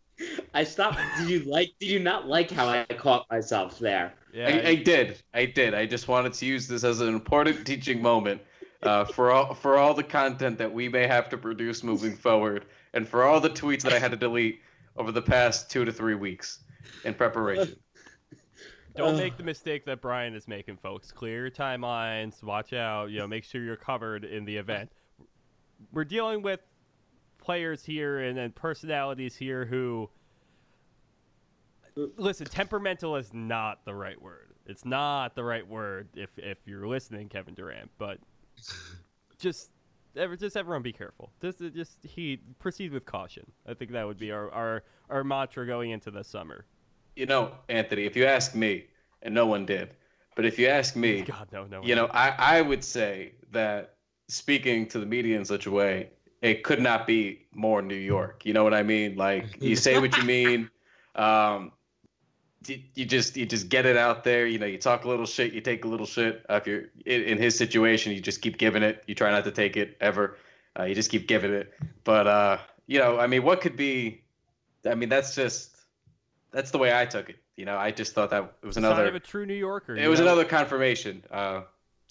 I stopped. Did you like? Did you not like how I caught myself there? Yeah, I, I did. I did. I just wanted to use this as an important teaching moment uh, for all for all the content that we may have to produce moving forward, and for all the tweets that I had to delete over the past two to three weeks in preparation. *laughs* Don't make the mistake that Bryan is making, folks. Clear your timelines. Watch out. You know, make sure you're covered in the event. We're dealing with players here and, and personalities here who listen. Temperamental is not the right word. It's not the right word if if you're listening, Kevin Durant. But just ever just everyone be careful. Just just he proceed with caution. I think that would be our our our mantra going into the summer. You know, Anthony, if you ask me, and no one did, but if you ask me, *laughs* God no no. you know, I I would say that speaking to the media in such a way, it could not be more New York. You know what I mean? Like you say what you mean. *laughs* Um, you, just you just get it out there. You know, you talk a little shit, you take a little shit. Uh, if you're in, in his situation, you just keep giving it. You try not to take it ever. Uh, you just keep giving it. But uh, you know, I mean, what could be? I mean, that's just that's the way I took it. You know, I just thought that it was Sign another. of a true New Yorker. It was know? another confirmation uh,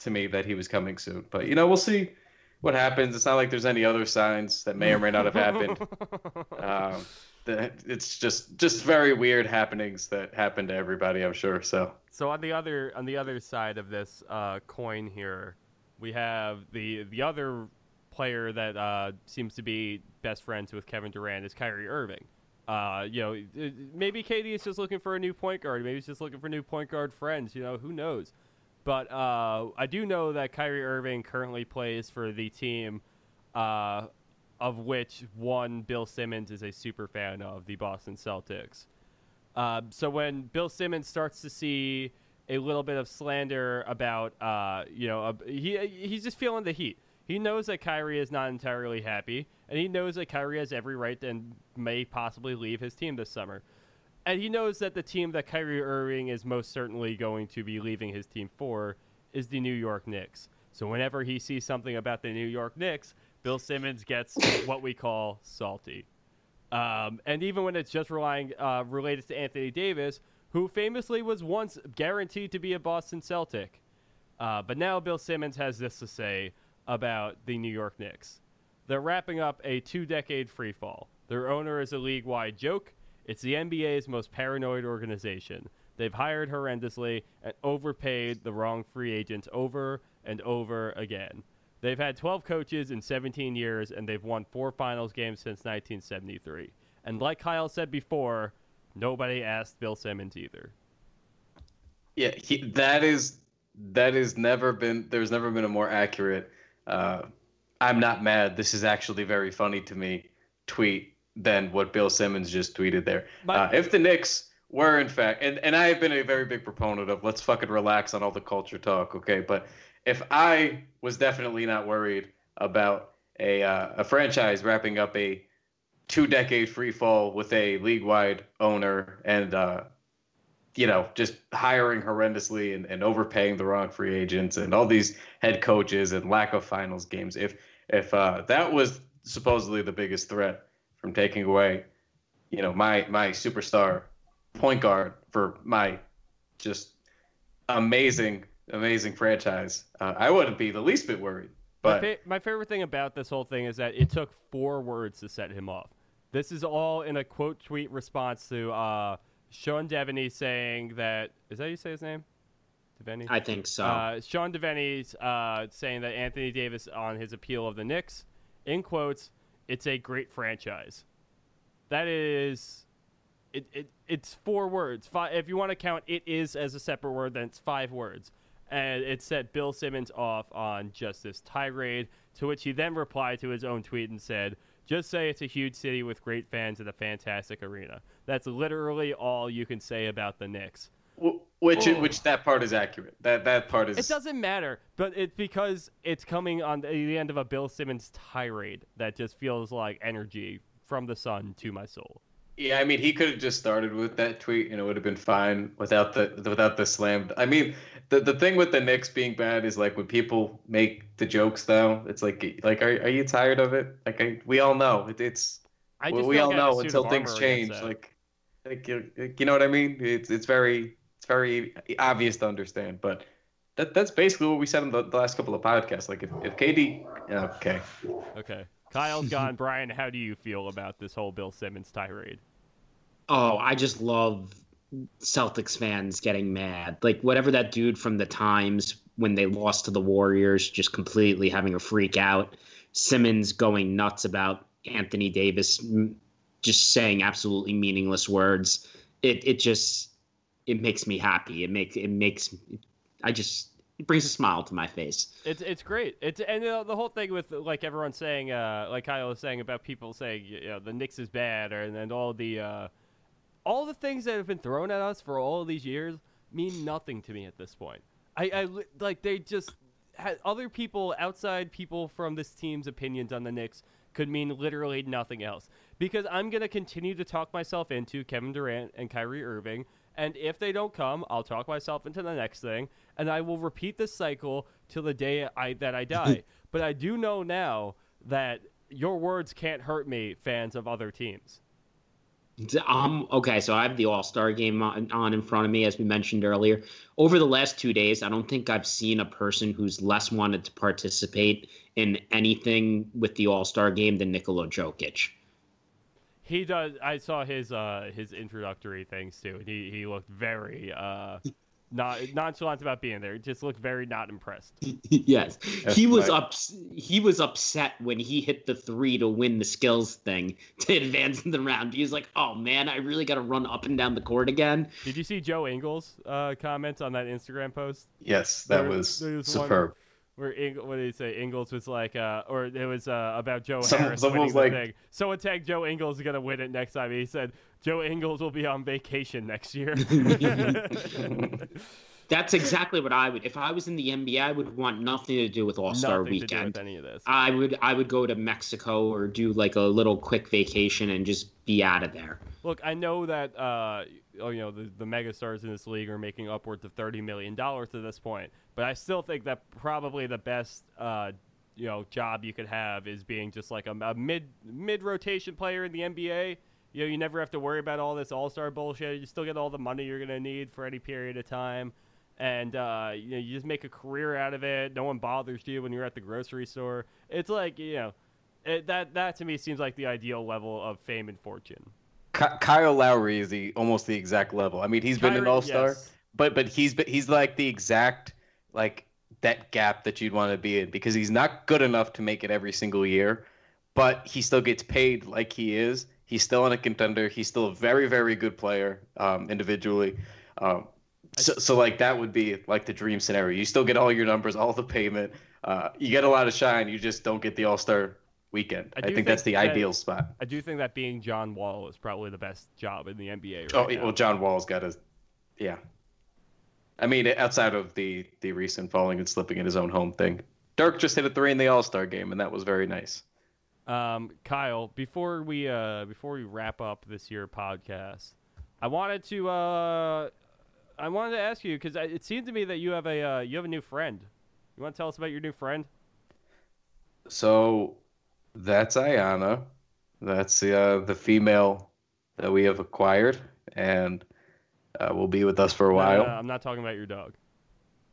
to me that he was coming soon. But you know, we'll see what happens. It's not like there's any other signs that may or may not have happened. *laughs* um, it's just just very weird happenings that happen to everybody. I'm sure. So So on the other on the other side of this uh, coin here, we have the the other player that uh, seems to be best friends with Kevin Durant is Kyrie Irving. Uh, you know, maybe KD is just looking for a new point guard. Maybe he's just looking for new point guard friends. You know, who knows? But uh, I do know that Kyrie Irving currently plays for the team, uh, of which one Bill Simmons is a super fan of, the Boston Celtics. Uh, so when Bill Simmons starts to see a little bit of slander about, uh, you know, uh, he he's just feeling the heat. He knows that Kyrie is not entirely happy, and he knows that Kyrie has every right and may possibly leave his team this summer. And he knows that the team that Kyrie Irving is most certainly going to be leaving his team for is the New York Knicks. So whenever he sees something about the New York Knicks, Bill Simmons gets what we call salty. Um, and even when it's just relying uh, related to Anthony Davis, who famously was once guaranteed to be a Boston Celtic. Uh, but now Bill Simmons has this to say about the New York Knicks. They're wrapping up a two decade free fall. Their owner is a league wide joke. It's the NBA's most paranoid organization. They've hired horrendously and overpaid the wrong free agents over and over again. They've had 12 coaches in 17 years, and they've won four finals games since 1973. And like Kyle said before, nobody asked Bill Simmons either. yeah, he, that is that is never been. There's never been a more accurate. Uh, I'm not mad. This is actually very funny to me. Tweet than what Bill Simmons just tweeted there. My- uh, if the Knicks were in fact, and, and I have been a very big proponent of let's fucking relax on all the culture talk, okay? But if I was definitely not worried about a uh, a franchise wrapping up a two decade free fall with a league wide owner and uh, you know just hiring horrendously and, and overpaying the wrong free agents and all these head coaches and lack of finals games. If if uh, that was supposedly the biggest threat from taking away, you know, my my superstar point guard for my just amazing amazing franchise, uh, I wouldn't be the least bit worried. My, But fa- my favorite thing about this whole thing is that it took four words to set him off. This is all in a quote tweet response to uh, Sean Deveney saying that is that how you say his name? Deveney. I think so. Uh, Sean Deveney's uh, saying that Anthony Davis on his appeal of the Knicks, in quotes, it's a great franchise. That is, it, it it's four words. Five, if you want to count it is as a separate word, then it's five words. And it set Bill Simmons off on just this tirade, to which he then replied to his own tweet and said, just say it's a huge city with great fans and a fantastic arena. That's literally all you can say about the Knicks. which Oh. which that part is accurate. That that part is It doesn't matter, but it's because it's coming on the the end of a Bill Simmons tirade that just feels like energy from the sun to my soul. Yeah, I mean, he could have just started with that tweet, and it would have been fine without the without the slam. I mean, the the thing with the Knicks being bad is like when people make the jokes, though. It's like like are are you tired of it? Like I, we all know it, it's I we, all like I have a know until things change. Like like you, you know what I mean? It's it's very it's very obvious to understand, but. That, that's basically what we said in the, the last couple of podcasts. Like if, if KD, okay, Okay, Kyle's *laughs* gone. Bryan, how do you feel about this whole Bill Simmons tirade? Oh, I just love Celtics fans getting mad. Like whatever that dude from the Times when they lost to the Warriors, just completely having a freak out. Simmons going nuts about Anthony Davis just saying absolutely meaningless words. It it just it makes me happy. It makes it makes I just it brings a smile to my face. It's it's great. It's and uh, the whole thing with like everyone saying, uh, like Kyle was saying about people saying, you know, the Knicks is bad, or and all the uh, all the things that have been thrown at us for all these years mean nothing to me at this point. I, I like they just had other people outside people from this team's opinions on the Knicks could mean literally nothing else because I'm gonna continue to talk myself into Kevin Durant and Kyrie Irving. And if they don't come, I'll talk myself into the next thing, and I will repeat this cycle till the day I that I die. *laughs* but I do know now that your words can't hurt me, fans of other teams. Um, okay, so I have the All Star game on, on in front of me, as we mentioned earlier. Over the last two days, I don't think I've seen a person who's less wanted to participate in anything with the All Star game than Nikola Jokic. He does. I saw his uh his introductory things too. and He he looked very uh not nonchalant about being there. He just looked very not impressed. *laughs* yes, That's he was right. up. He was upset when he hit the three to win the skills thing *laughs* to advance in the round. He was like, "Oh man, I really got to run up and down the court again." Did you see Joe Ingles' uh, comments on that Instagram post? Yes, that There- was there was one- superb. Where Ing- what did he say? Ingles was like, uh, or it was uh, about Joe Some- Harris someone winning was the like- thing. Someone tagged Joe Ingles is gonna win it next time. He said Joe Ingles will be on vacation next year. *laughs* *laughs* That's exactly what I would. If I was in the NBA, I would want nothing to do with All Star Nothing to do Weekend. with any of this. I would I would go to Mexico or do like a little quick vacation and just be out of there. Look, I know that uh, oh, you know the the megastars in this league are making upwards of thirty million dollars to this point, but I still think that probably the best uh, you know job you could have is being just like a, a mid mid rotation player in the NBA. You know, you never have to worry about all this All Star bullshit. You still get all the money you're gonna need for any period of time, and uh, you know you just make a career out of it. No one bothers you when you're at the grocery store. It's like you know. It, that that to me seems like the ideal level of fame and fortune. Kyle Lowry is the almost the exact level. I mean, he's been an All Star, yes. but but he's he's like the exact like that gap that you'd want to be in because he's not good enough to make it every single year, but he still gets paid like he is. He's still in a contender. He's still a very very good player um, individually. Um, so, so like that would be like the dream scenario. You still get all your numbers, all the payment. Uh, you get a lot of shine. You just don't get the All Star weekend. I I, do think, that's the that- ideal spot. I do think that being John Wall is probably the best job in the NBA right Oh now. well, John Wall's got a, yeah. I mean, outside of the the recent falling and slipping in his own home thing, Dirk just hit a three in the All Star game, and that was very nice. Um, Kyle, before we uh before we wrap up this year podcast, I wanted to uh I wanted to ask you because it seemed to me that you have a uh, you have a new friend. You want to tell us about your new friend? So that's Ayana. That's the uh, the female that we have acquired, and uh, will be with us for a No, no, while. no, I'm not talking about your dog.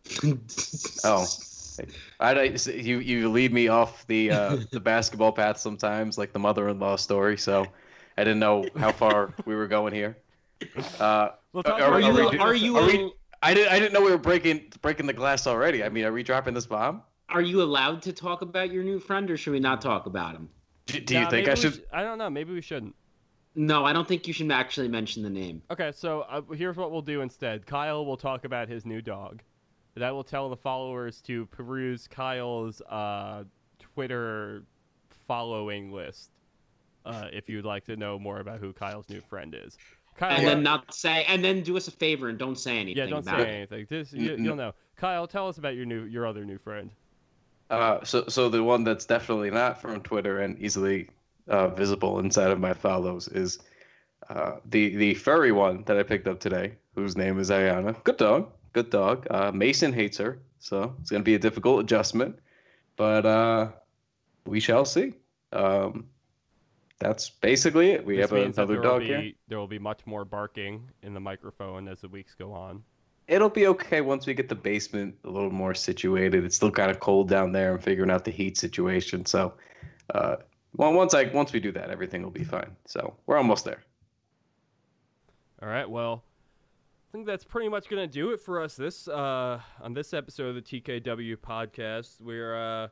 *laughs* Oh, I don't- you you lead me off the uh, *laughs* the basketball path sometimes, like the mother-in-law story. So I didn't know how far we were going here. Uh, Well, talk are, about are your we, dog. are you are a- we- I didn't I didn't know we were breaking breaking the glass already. I mean, are we dropping this bomb? Are you allowed to talk about your new friend, or should we not talk about him? Do, do you think I we should? sh- I don't know. Maybe we shouldn't. No, I don't think you should actually mention the name. Okay, so uh, here's what we'll do instead. Kyle will talk about his new dog. That will tell the followers to peruse Kyle's uh, Twitter following list uh, if you'd like to know more about who Kyle's new friend is. Kyle, And then not say, and then do us a favor and don't say anything yeah, don't say about it. anything. Just, you, you'll know. Kyle, tell us about your new, your other new friend. Uh, so so the one that's definitely not from Twitter and easily uh, visible inside of my follows is uh, the the furry one that I picked up today, whose name is Ayana. Good dog, good dog. Uh, Mason hates her, so it's gonna be a difficult adjustment, but uh, we shall see. Um, that's basically it. We This have another dog here. There will be much more barking in the microphone as the weeks go on. It'll be okay once we get the basement a little more situated. It's still kind of cold down there. I'm figuring out the heat situation. So, uh, well, once I once we do that, everything will be fine. So we're almost there. All right. Well, I think that's pretty much gonna do it for us this uh, on this episode of the TKW podcast. We're uh,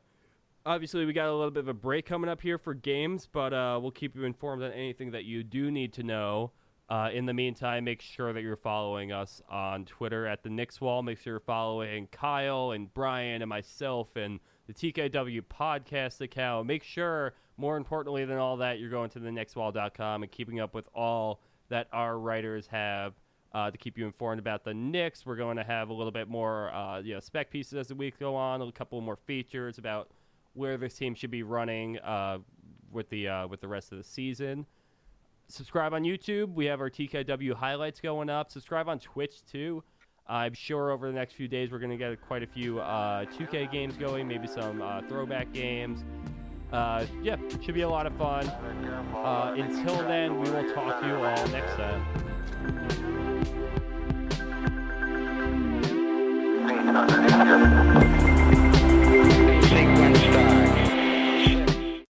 obviously we got a little bit of a break coming up here for games, but uh, we'll keep you informed on anything that you do need to know. Uh, in the meantime, make sure that you're following us on Twitter at the Knicks Wall. Make sure you're following Kyle and Bryan and myself and the TKW podcast account. Make sure, more importantly than all that, you're going to the Knickswall.com and keeping up with all that our writers have uh, to keep you informed about the Knicks. We're going to have a little bit more, uh, you know, spec pieces as the week go on. A couple more features about where this team should be running uh, with the uh, with the rest of the season. Subscribe on YouTube. We have our TKW highlights going up. Subscribe on Twitch too. I'm sure over the next few days we're going to get quite a few uh, 2K games going, maybe some uh, throwback games. Uh, yeah, should be a lot of fun. Uh, until then, we will talk to you all next time. *laughs* Sequence start.